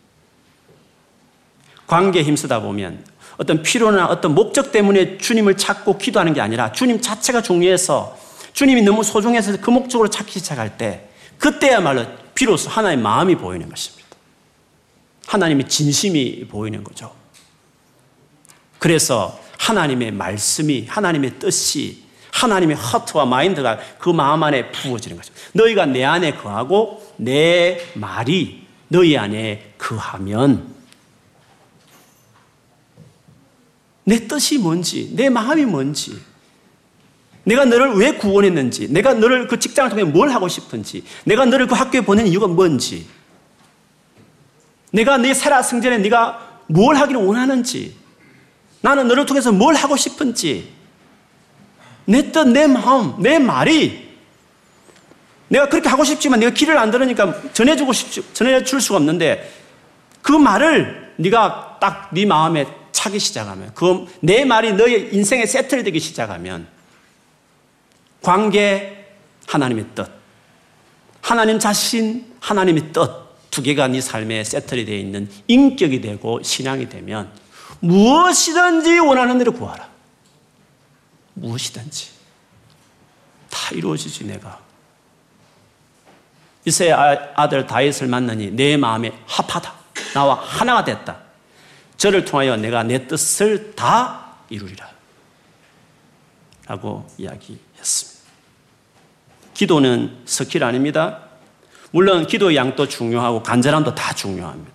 관계에 힘쓰다 보면 어떤 필요나 어떤 목적 때문에 주님을 찾고 기도하는 게 아니라 주님 자체가 중요해서 주님이 너무 소중해서 그 목적으로 찾기 시작할 때 그때야말로 비로소 하나의 마음이 보이는 것입니다. 하나님의 진심이 보이는 거죠. 그래서 하나님의 말씀이 하나님의 뜻이 하나님의 허트와 마인드가 그 마음 안에 부어지는 거죠. 너희가 내 안에 거하고 내 말이 너희 안에 거하면 내 뜻이 뭔지, 내 마음이 뭔지, 내가 너를 왜 구원했는지, 내가 너를 그 직장을 통해 뭘 하고 싶은지, 내가 너를 그 학교에 보낸 이유가 뭔지, 내가 네 세라 승전에 네가 뭘 하기를 원하는지, 나는 너를 통해서 뭘 하고 싶은지, 내 뜻, 내 마음, 내 말이 내가 그렇게 하고 싶지만 내가 길을 안 들으니까 전해주고 싶, 전해줄 수가 없는데 그 말을 네가 딱 네 마음에 차기 시작하면 그 내 말이 너의 인생에 세틀되기 시작하면 관계 하나님의 뜻, 하나님 자신 하나님의 뜻 두 개가 네 삶에 세틀이 되어 있는 인격이 되고 신앙이 되면 무엇이든지 원하는 대로 구하라. 무엇이든지 다 이루어지지 내가. 이세 아들 다윗을 만나니 내 마음에 합하다. 나와 하나가 됐다. 저를 통하여 내가 내 뜻을 다 이루리라. 라고 이야기했습니다. 기도는 스킬 아닙니다. 물론 기도의 양도 중요하고 간절함도 다 중요합니다.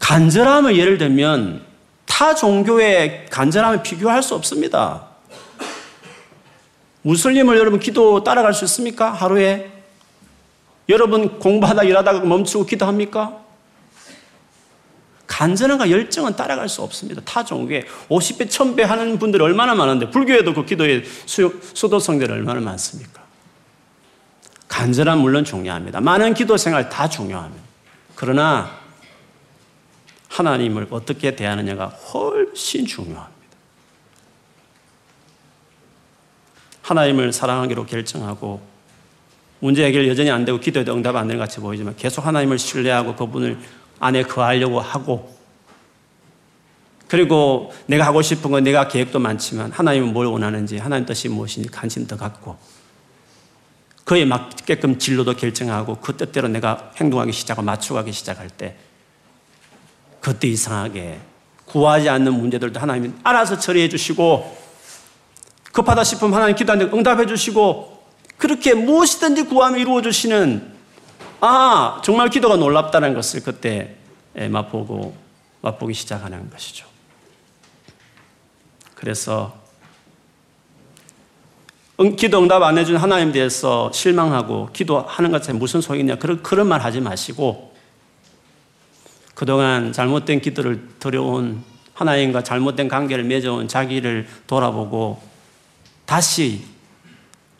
간절함을 예를 들면 타 종교의 간절함을 비교할 수 없습니다. 무슬림을 여러분 기도 따라갈 수 있습니까? 하루에? 여러분 공부하다 일하다가 멈추고 기도합니까? 간절함과 열정은 따라갈 수 없습니다. 타 종교에 50배, 1000배 하는 분들 얼마나 많은데 불교에도 그 기도의 수도성들 얼마나 많습니까? 간절함 물론 중요합니다. 많은 기도 생활 다 중요합니다. 그러나 하나님을 어떻게 대하느냐가 훨씬 중요합니다. 하나님을 사랑하기로 결정하고 문제 해결 여전히 안 되고 기도에도 응답 안 되는 것 같이 보이지만 계속 하나님을 신뢰하고 그분을 안에 거하려고 하고. 그리고 내가 하고 싶은 건 내가 계획도 많지만 하나님은 뭘 원하는지 하나님 뜻이 무엇인지 관심 더 갖고 그에 맞게끔 진로도 결정하고 그 뜻대로 내가 행동하기 시작하고 맞춰가기 시작할 때 그때 이상하게 구하지 않는 문제들도 하나님이 알아서 처리해 주시고 급하다 싶으면 하나님 기도하는데 응답해 주시고 그렇게 무엇이든지 구하면 이루어 주시는 아 정말 기도가 놀랍다는 것을 그때 맛보고 맛보기 시작하는 것이죠. 그래서 기도 응답 안 해준 하나님 대해서 실망하고 기도하는 것에 무슨 소용이냐 그런 그런 말 하지 마시고 그동안 잘못된 기도를 드려온 하나님과 잘못된 관계를 맺어온 자기를 돌아보고 다시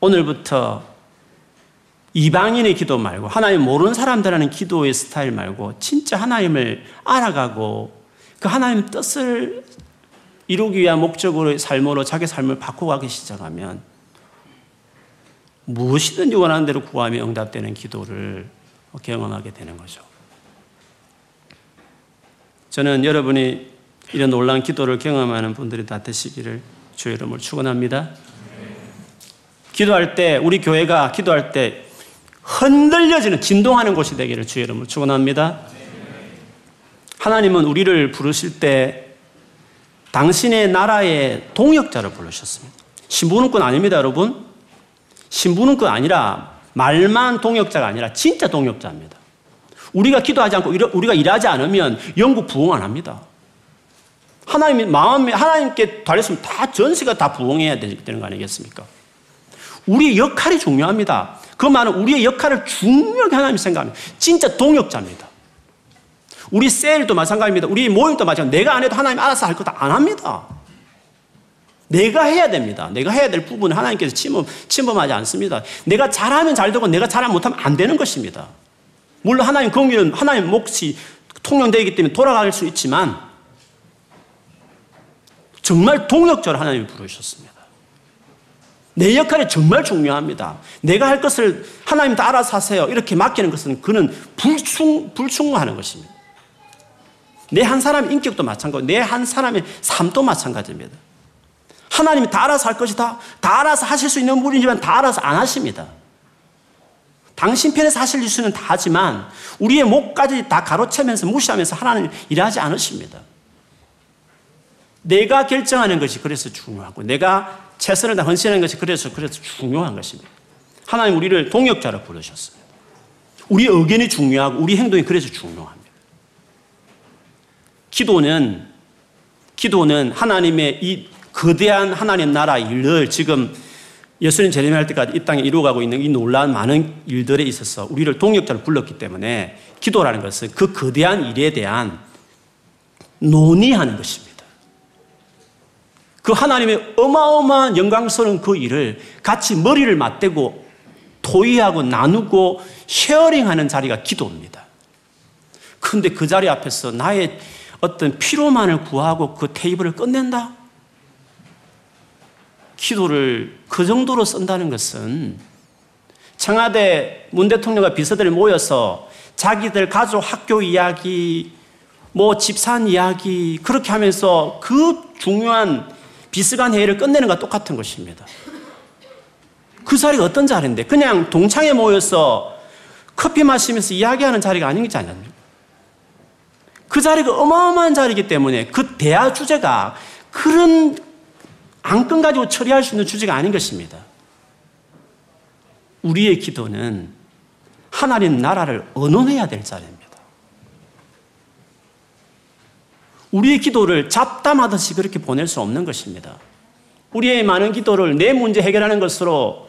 오늘부터 이방인의 기도 말고 하나님 모르는 사람들하는 기도의 스타일 말고 진짜 하나님을 알아가고 그 하나님 뜻을 이루기 위한 목적으로 삶으로 자기 삶을 바꿔가기 시작하면 무엇이든지 원하는 대로 구하며 응답되는 기도를 경험하게 되는 거죠. 저는 여러분이 이런 놀라운 기도를 경험하는 분들이 다 되시기를 주의 이름을 축원합니다. 기도할 때 우리 교회가 기도할 때 흔들려지는 진동하는 곳이 되기를 주의 이름을 축원합니다. 하나님은 우리를 부르실 때 당신의 나라의 동역자를 부르셨습니다. 신부는 건 아닙니다, 여러분. 신부는 그 아니라 말만 동역자가 아니라 진짜 동역자입니다. 우리가 기도하지 않고 우리가 일하지 않으면 영국 부흥 안 합니다. 하나님이 마음에 하나님께 달렸으면 다 전세가 다 부흥해야 되는 거 아니겠습니까? 우리의 역할이 중요합니다. 그 말은 우리의 역할을 중요하게 하나님이 생각합니다. 진짜 동역자입니다. 우리 셀도 마찬가지입니다. 우리 모임도 마찬가지. 내가 안 해도 하나님 알아서 할 것도 안 합니다. 내가 해야 됩니다. 내가 해야 될 부분을 하나님께서 침범, 침범하지 않습니다. 내가 잘하면 잘 되고 내가 잘하면 못하면 안 되는 것입니다. 물론 하나님 공의는 하나님 몫이 통용되기 때문에 돌아갈 수 있지만 정말 동역자를 하나님이 부르셨습니다. 내 역할이 정말 중요합니다. 내가 할 것을 하나님 다 알아서 하세요. 이렇게 맡기는 것은 그는 불충, 불충하는 것입니다. 내 한 사람의 인격도 마찬가지고 내 한 사람의 삶도 마찬가지입니다. 하나님이 다 알아서 할 것이다. 다 알아서 하실 수 있는 분이지만 다 알아서 안 하십니다. 당신 편에서 하실 수는 다 하지만 우리의 목까지 다 가로채면서 무시하면서 하나님 일하지 않으십니다. 내가 결정하는 것이 그래서 중요하고 내가 최선을 다 헌신하는 것이 그래서 그래서 중요한 것입니다. 하나님 우리를 동역자로 부르셨습니다. 우리 의견이 중요하고 우리 행동이 그래서 중요합니다. 기도는 기도는 하나님의 이 거대한 하나님 나라 일을 지금 예수님 재림할 때까지 이 땅에 이루어가고 있는 이 놀라운 많은 일들에 있어서 우리를 동역자로 불렀기 때문에 기도라는 것은 그 거대한 일에 대한 논의하는 것입니다. 그 하나님의 어마어마한 영광스러운 그 일을 같이 머리를 맞대고 토의하고 나누고 쉐어링하는 자리가 기도입니다. 그런데 그 자리 앞에서 나의 어떤 피로만을 구하고 그 테이블을 끝낸다? 기도를 그 정도로 쓴다는 것은 청와대 문 대통령과 비서들이 모여서 자기들 가족 학교 이야기, 뭐 집산 이야기 그렇게 하면서 그 중요한 비스간 회의를 끝내는 것과 똑같은 것입니다. 그 자리가 어떤 자리인데 그냥 동창회 모여서 커피 마시면서 이야기하는 자리가 아닌 게 아니에요. 그 자리가 어마어마한 자리이기 때문에 그 대화 주제가 그런 안건 가지고 처리할 수 있는 주제가 아닌 것입니다. 우리의 기도는 하나님 나라를 언론해야 될 자리입니다. 우리의 기도를 잡담하듯이 그렇게 보낼 수 없는 것입니다. 우리의 많은 기도를 내 문제 해결하는 것으로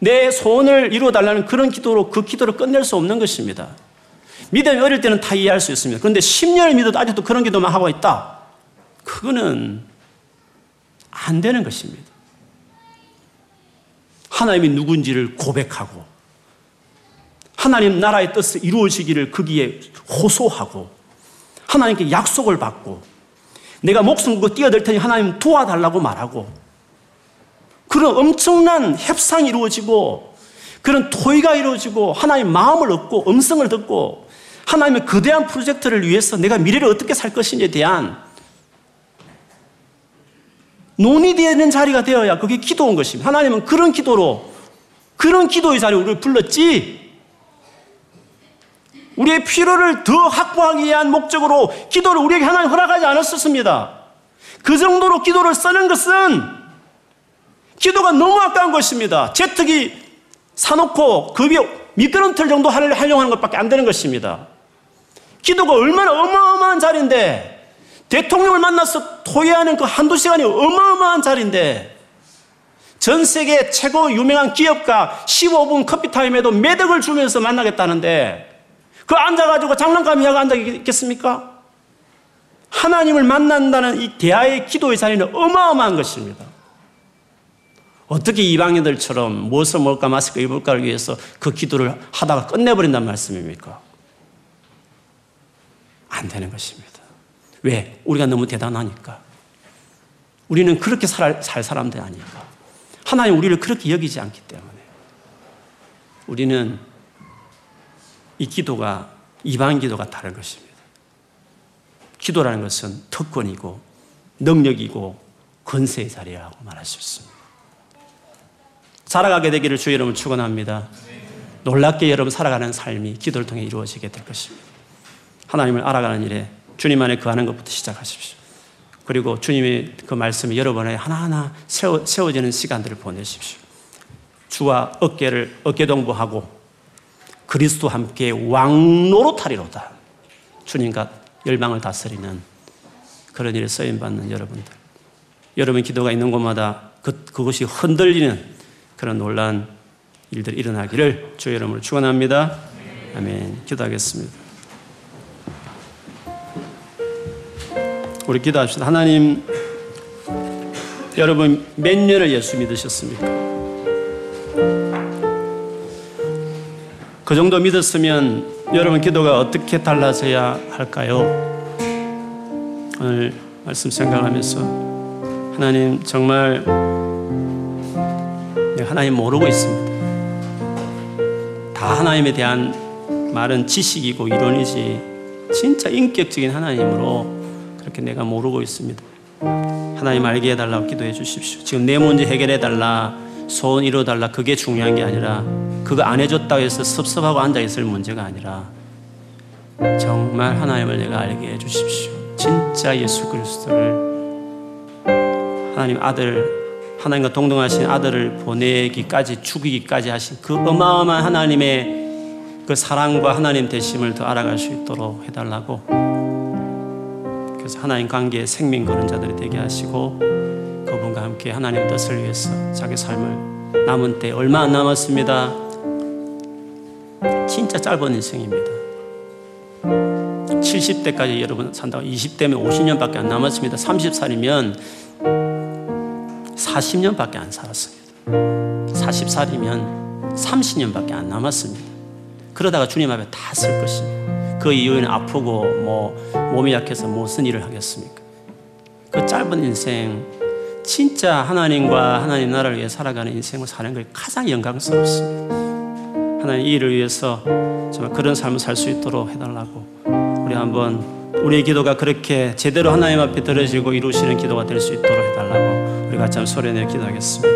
내 소원을 이루어달라는 그런 기도로 그 기도를 끝낼 수 없는 것입니다. 믿음이 어릴 때는 다 이해할 수 있습니다. 그런데 10년을 믿어도 아직도 그런 기도만 하고 있다. 그거는 안 되는 것입니다. 하나님이 누군지를 고백하고 하나님 나라의 뜻이 이루어지기를 거기에 호소하고 하나님께 약속을 받고 내가 목숨 걸고 뛰어들 테니 하나님 도와달라고 말하고 그런 엄청난 협상이 이루어지고 그런 토의가 이루어지고 하나님 마음을 얻고 음성을 듣고 하나님의 거대한 프로젝트를 위해서 내가 미래를 어떻게 살 것인지에 대한 논의되는 자리가 되어야 그게 기도인 것입니다. 하나님은 그런 기도로 그런 기도의 자리에 우리를 불렀지 우리의 필요를 더 확보하기 위한 목적으로 기도를 우리에게 하나님 허락하지 않았었습니다. 그 정도로 기도를 쓰는 것은 기도가 너무 아까운 것입니다. 제특이 사놓고 급이 미끄럼틀 정도 활용하는 것밖에 안 되는 것입니다. 기도가 얼마나 어마어마한 자리인데 대통령을 만나서 토의하는 그 한두 시간이 어마어마한 자리인데 전 세계 최고 유명한 기업가 15분 커피 타임에도 매덕을 주면서 만나겠다는데 그 앉아가지고 장난감이 하고 앉아 있겠습니까? 하나님을 만난다는 이 대화의 기도의 자리는 어마어마한 것입니다. 어떻게 이방인들처럼 무엇을 먹을까 마실까 입을까를 위해서 그 기도를 하다가 끝내버린단 말씀입니까? 안 되는 것입니다. 왜? 우리가 너무 대단하니까. 우리는 그렇게 살, 살 사람들 아니까. 하나님 우리를 그렇게 여기지 않기 때문에. 우리는 이 기도가 이방 기도가 다른 것입니다. 기도라는 것은 특권이고 능력이고 권세의 자리라고 말할 수 있습니다. 살아가게 되기를 주 여러분 축원합니다. 놀랍게 여러분 살아가는 삶이 기도를 통해 이루어지게 될 것입니다. 하나님을 알아가는 일에 주님 안에 거하는 것부터 시작하십시오. 그리고 주님의 그 말씀이 여러분의 하나하나 세워, 세워지는 시간들을 보내십시오. 주와 어깨를 어깨 동무하고 그리스도 함께 왕노로타리로다. 주님과 열방을 다스리는 그런 일에 쓰임 받는 여러분들. 여러분 기도가 있는 곳마다 그, 그것이 흔들리는 그런 놀란 일들이 일어나기를 주 여러분을 축원합니다. 아멘. 기도하겠습니다. 우리 기도합시다. 하나님, 여러분 몇 년을 예수 믿으셨습니까? 그 정도 믿었으면 여러분 기도가 어떻게 달라져야 할까요? 오늘 말씀 생각하면서 하나님 정말 하나님 모르고 있습니다. 다 하나님에 대한 말은 지식이고 이론이지 진짜 인격적인 하나님으로 그렇게 내가 모르고 있습니다. 하나님 알게 해달라고 기도해 주십시오. 지금 내 문제 해결해 달라, 소원 이루어 달라, 그게 중요한 게 아니라, 그거 안 해줬다고 해서 섭섭하고 앉아있을 문제가 아니라, 정말 하나님을 내가 알게 해 주십시오. 진짜 예수 그리스도를, 하나님 아들, 하나님과 동등하신 아들을 보내기까지, 죽이기까지 하신 그 어마어마한 하나님의 그 사랑과 하나님 대심을 더 알아갈 수 있도록 해달라고 그래서 하나님 관계의 생명 거는 자들이 되게 하시고 그분과 함께 하나님 뜻을 위해서 자기 삶을 남은 때 얼마 안 남았습니다. 진짜 짧은 인생입니다. 70대까지 여러분 산다고 20대면 50년밖에 안 남았습니다. 30살이면 40년밖에 안 살았습니다. 40살이면 30년밖에 안 남았습니다. 그러다가 주님 앞에 다 쓸 것입니다. 그 이후에는 아프고 뭐 몸이 약해서 무슨 일을 하겠습니까? 그 짧은 인생 진짜 하나님과 하나님 나라를 위해 살아가는 인생을 사는 게 가장 영광스럽습니다. 하나님 이 일을 위해서 정말 그런 삶을 살 수 있도록 해달라고 우리 한번 우리의 기도가 그렇게 제대로 하나님 앞에 들어지고 이루시는 기도가 될 수 있도록 해달라고 우리 같이 한번 소리내 기도하겠습니다.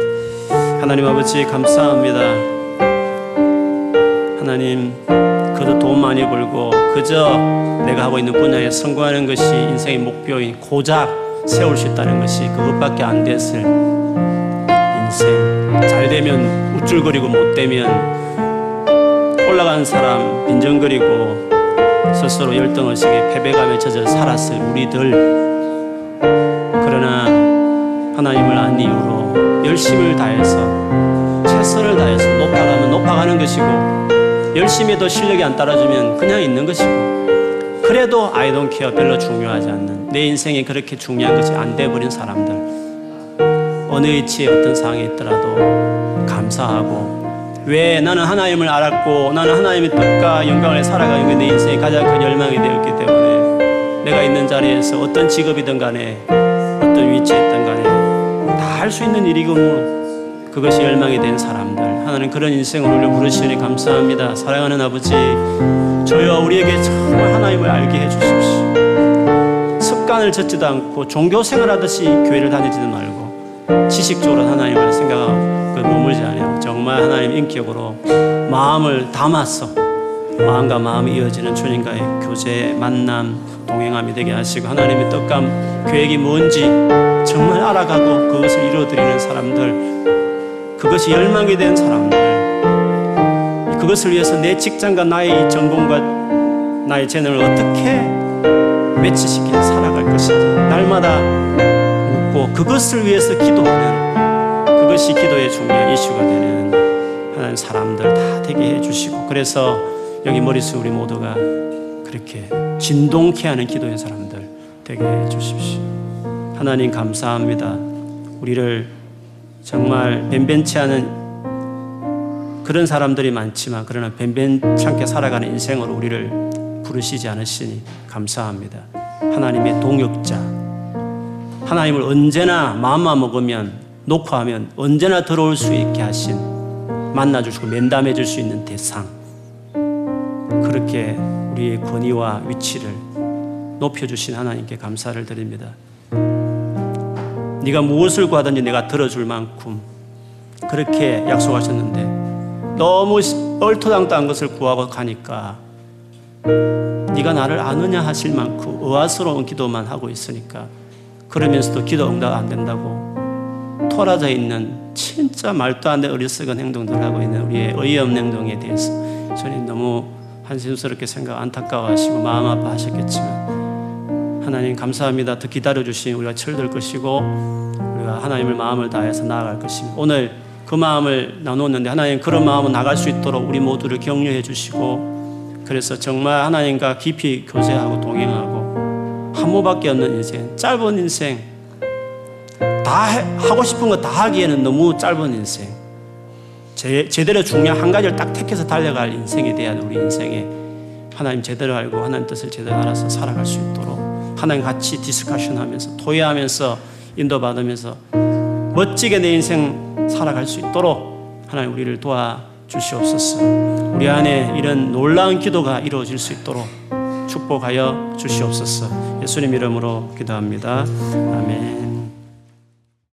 하나님 아버지 감사합니다. 하나님 그저 돈 많이 벌고 그저 내가 하고 있는 분야에 성공하는 것이 인생의 목표인 고작 세울 수 있다는 것이 그것밖에 안 됐을 인생 잘 되면 우쭐거리고 못 되면 올라간 사람 빈정거리고 스스로 열등의식에 패배감에 젖어 살았을 우리들. 그러나 하나님을 안 이유로 열심을 다해서 최선을 다해서 높아가면 높아가는 것이고 열심히 해도 실력이 안 따라주면 그냥 있는 것이고 그래도 아이 돈 케어 별로 중요하지 않는 내 인생에 그렇게 중요한 것이 안 돼버린 사람들. 어느 위치에 어떤 상황에 있더라도 감사하고 왜 나는 하나님을 알았고 나는 하나님의 뜻과 영광을 살아가는 게 내 인생의 가장 큰 열망이 되었기 때문에 내가 있는 자리에서 어떤 직업이든 간에 어떤 위치에 있든 간에 다 할 수 있는 일이고 그것이 열망이 된 사람들. 하나님 그런 인생을 우리를 부르시니 감사합니다. 사랑하는 아버지 저희와 우리에게 정말 하나님을 알게 해주십시오. 습관을 젖지도 않고 종교 생활하듯이 교회를 다니지도 말고 지식적으로 하나님을 생각하고 머물지 않아요 정말 하나님 인격으로 마음을 담아서 마음과 마음이 이어지는 주님과의 교제, 만남, 동행함이 되게 하시고 하나님의 떡감 계획이 뭔지 정말 알아가고 그것을 이루어드리는 사람들 그것이 열망이 된 사람들 그것을 위해서 내 직장과 나의 전공과 나의 재능을 어떻게 매치시켜 살아갈 것인지 날마다 묻고 그것을 위해서 기도하는 그것이 기도의 중요한 이슈가 되는 하나님 사람들 다 되게 해주시고 그래서 여기 머릿속 우리 모두가 그렇게 진동케 하는 기도의 사람들 되게 해주십시오. 하나님 감사합니다. 우리를 정말 변변치 않은 그런 사람들이 많지만 그러나 변변치 않게 살아가는 인생으로 우리를 부르시지 않으시니 감사합니다. 하나님의 동역자. 하나님을 언제나 마음만 먹으면 놓고 하면 언제나 들어올 수 있게 하신 만나주시고 면담해 줄 수 있는 대상. 그렇게 우리의 권위와 위치를 높여주신 하나님께 감사를 드립니다. 네가 무엇을 구하든지 내가 들어줄 만큼 그렇게 약속하셨는데 너무 얼토당토한 것을 구하고 가니까 네가 나를 아느냐 하실 만큼 의아스러운 기도만 하고 있으니까 그러면서도 기도 응답 안 된다고 토라져 있는 진짜 말도 안 되는 어리석은 행동들을 하고 있는 우리의 어이없는 행동에 대해서 저는 너무 한심스럽게 생각 안타까워하시고 마음 아파하셨겠지만 하나님 감사합니다. 더 기다려주신 우리가 철들 것이고 우리가 하나님을 마음을 다해서 나아갈 것입니다. 오늘 그 마음을 나누었는데 하나님 그런 마음을 나갈 수 있도록 우리 모두를 격려해 주시고 그래서 정말 하나님과 깊이 교제하고 동행하고 한 모밖에 없는 인생 짧은 인생 다 하고 싶은 거 다 하기에는 너무 짧은 인생 제, 제대로 중요한 한 가지를 딱 택해서 달려갈 인생에 대한 우리 인생에 하나님 제대로 알고 하나님 뜻을 제대로 알아서 살아갈 수 있도록 하나님 같이 discussion 하면서 토의하면서 인도받으면서 멋지게 내 인생 살아갈 수 있도록 하나님 우리를 도와 주시옵소서. 우리 안에 이런 놀라운 기도가 이루어질 수 있도록 축복하여 주시옵소서. 예수님 이름으로 기도합니다. 아멘.